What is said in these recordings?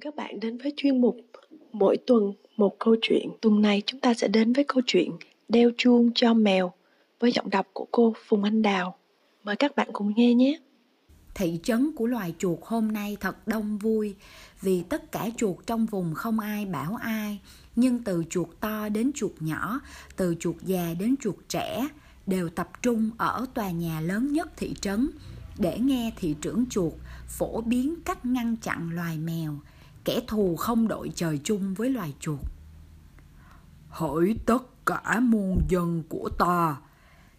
mừng các bạn đến với chuyên mục Mỗi tuần một câu chuyện. Tuần này chúng ta sẽ đến với câu chuyện Đeo chuông cho mèo với giọng đọc của cô Phùng Anh Đào. Mời các bạn cùng nghe nhé. Thị trấn của loài chuột hôm nay thật đông vui vì tất cả chuột trong vùng không ai bảo ai. Nhưng từ chuột to đến chuột nhỏ, từ chuột già đến chuột trẻ đều tập trung ở tòa nhà lớn nhất thị trấn để nghe thị trưởng chuột phổ biến cách ngăn chặn loài mèo, kẻ thù không đội trời chung với loài chuột. Hỡi tất cả muôn dân của ta,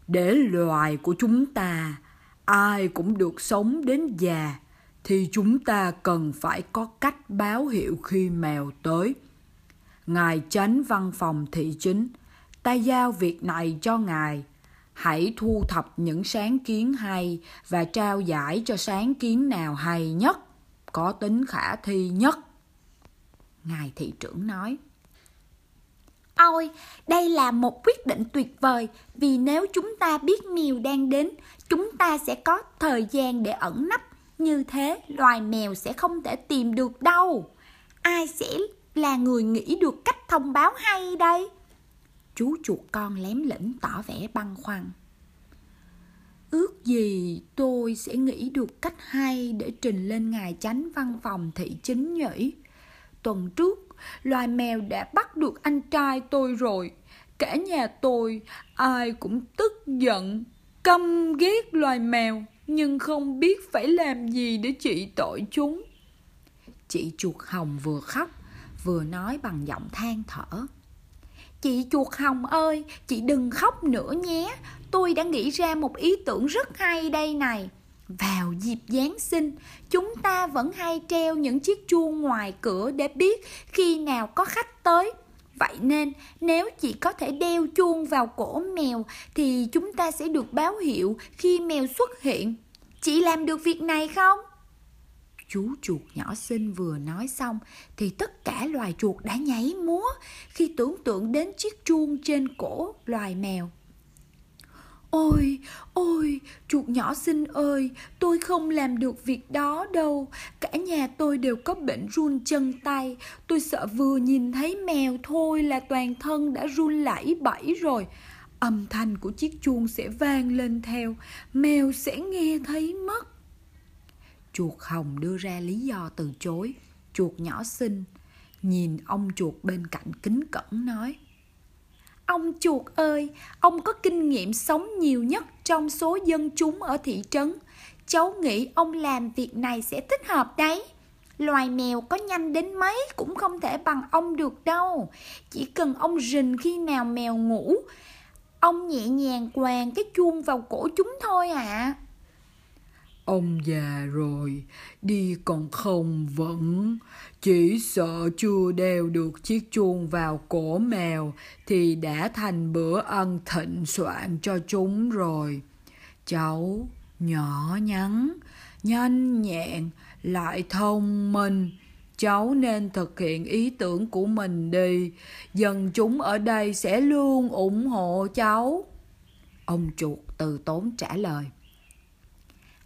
để loài của chúng ta ai cũng được sống đến già thì chúng ta cần phải có cách báo hiệu khi mèo tới. Ngài chánh văn phòng thị chính, ta giao việc này cho ngài hãy thu thập những sáng kiến hay và trao giải cho sáng kiến nào hay nhất có tính khả thi nhất ngài thị trưởng nói. Ôi, đây là một quyết định tuyệt vời, vì nếu chúng ta biết mèo đang đến, chúng ta sẽ có thời gian để ẩn nấp. Như thế, loài mèo sẽ không thể tìm được đâu. Ai sẽ là người nghĩ được cách thông báo hay đây? Chú chuột con lém lĩnh tỏ vẻ băn khoăn. Ước gì tôi sẽ nghĩ được cách hay để trình lên ngài chánh văn phòng thị chính nhỉ? Tuần trước loài mèo đã bắt được anh trai tôi rồi cả nhà tôi ai cũng tức giận căm ghét loài mèo nhưng không biết phải làm gì để trị tội chúng chị chuột hồng vừa khóc vừa nói bằng giọng than thở Chị chuột hồng ơi, chị đừng khóc nữa nhé. Tôi đã nghĩ ra một ý tưởng rất hay đây này. Vào dịp Giáng sinh, chúng ta vẫn hay treo những chiếc chuông ngoài cửa để biết khi nào có khách tới. Vậy nên, nếu chỉ có thể đeo chuông vào cổ mèo thì chúng ta sẽ được báo hiệu khi mèo xuất hiện. Chị làm được việc này không? Chú chuột nhỏ xinh vừa nói xong thì tất cả loài chuột đã nhảy múa khi tưởng tượng đến chiếc chuông trên cổ loài mèo. Ôi, ôi, chuột nhỏ xinh ơi, tôi không làm được việc đó đâu. Cả nhà tôi đều có bệnh run chân tay. Tôi sợ vừa nhìn thấy mèo thôi là toàn thân đã run lẩy bẩy rồi. Âm thanh của chiếc chuông sẽ vang lên theo, mèo sẽ nghe thấy mất. Chuột hồng đưa ra lý do từ chối. Chuột nhỏ xinh, nhìn ông chuột bên cạnh kính cẩn nói. Ông chuột ơi, ông có kinh nghiệm sống nhiều nhất trong số dân chúng ở thị trấn. Cháu nghĩ ông làm việc này sẽ thích hợp đấy. Loài mèo có nhanh đến mấy cũng không thể bằng ông được đâu. Chỉ cần ông rình khi nào mèo ngủ, ông nhẹ nhàng quàng cái chuông vào cổ chúng thôi ạ. À. Ông già rồi, đi còn không vững, chỉ sợ chưa đeo được chiếc chuông vào cổ mèo thì đã thành bữa ăn thịnh soạn cho chúng rồi. Cháu nhỏ nhắn, nhanh nhẹn, lại thông minh. Cháu nên thực hiện ý tưởng của mình đi, dân chúng ở đây sẽ luôn ủng hộ cháu. Ông chuột từ tốn trả lời.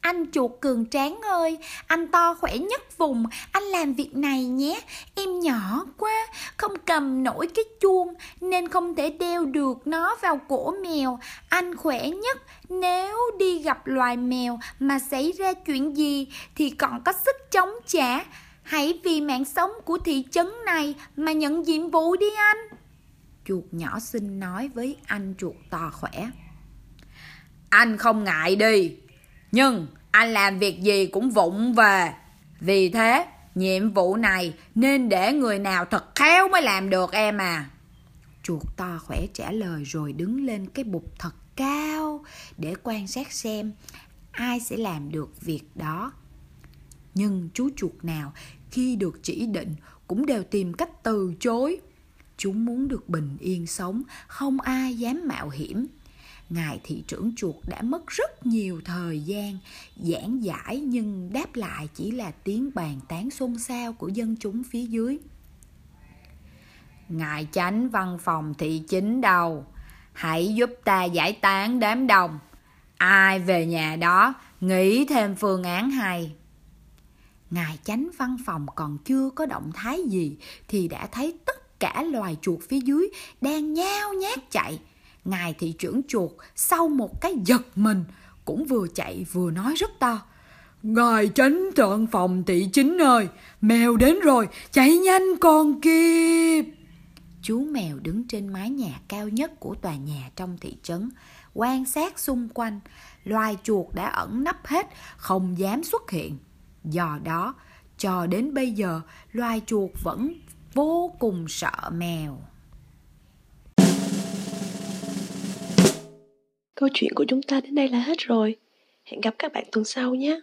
Anh chuột cường tráng ơi, anh to khỏe nhất vùng, anh làm việc này nhé. Em nhỏ quá, không cầm nổi cái chuông nên không thể đeo được nó vào cổ mèo. Anh khỏe nhất, nếu đi gặp loài mèo mà xảy ra chuyện gì thì còn có sức chống trả. Hãy vì mạng sống của thị trấn này mà nhận nhiệm vụ đi anh. Chuột nhỏ xinh nói với anh chuột to khỏe. Anh không ngại đi, nhưng anh làm việc gì cũng vụng về. Vì thế, nhiệm vụ này nên để người nào thật khéo mới làm được em à. Chuột to khỏe trả lời rồi đứng lên cái bục thật cao để quan sát xem ai sẽ làm được việc đó. Nhưng chú chuột nào khi được chỉ định cũng đều tìm cách từ chối. Chúng muốn được bình yên sống, không ai dám mạo hiểm ngài thị trưởng chuột đã mất rất nhiều thời gian, giảng giải nhưng đáp lại chỉ là tiếng bàn tán xôn xao của dân chúng phía dưới. Ngài chánh văn phòng thị chính đâu hãy giúp ta giải tán đám đông. Ai về nhà đó, nghĩ thêm phương án hay. Ngài chánh văn phòng còn chưa có động thái gì thì đã thấy tất cả loài chuột phía dưới đang nhao nhát chạy. Ngài thị trưởng chuột sau một cái giật mình cũng vừa chạy vừa nói rất to. Ngài tránh thượng phòng thị chính ơi, mèo đến rồi, chạy nhanh con kịp. Chú mèo đứng trên mái nhà cao nhất của tòa nhà trong thị trấn, quan sát xung quanh. Loài chuột đã ẩn nấp hết, không dám xuất hiện. Do đó, cho đến bây giờ, loài chuột vẫn vô cùng sợ mèo. Câu chuyện của chúng ta đến đây là hết rồi. Hẹn gặp các bạn tuần sau nhé.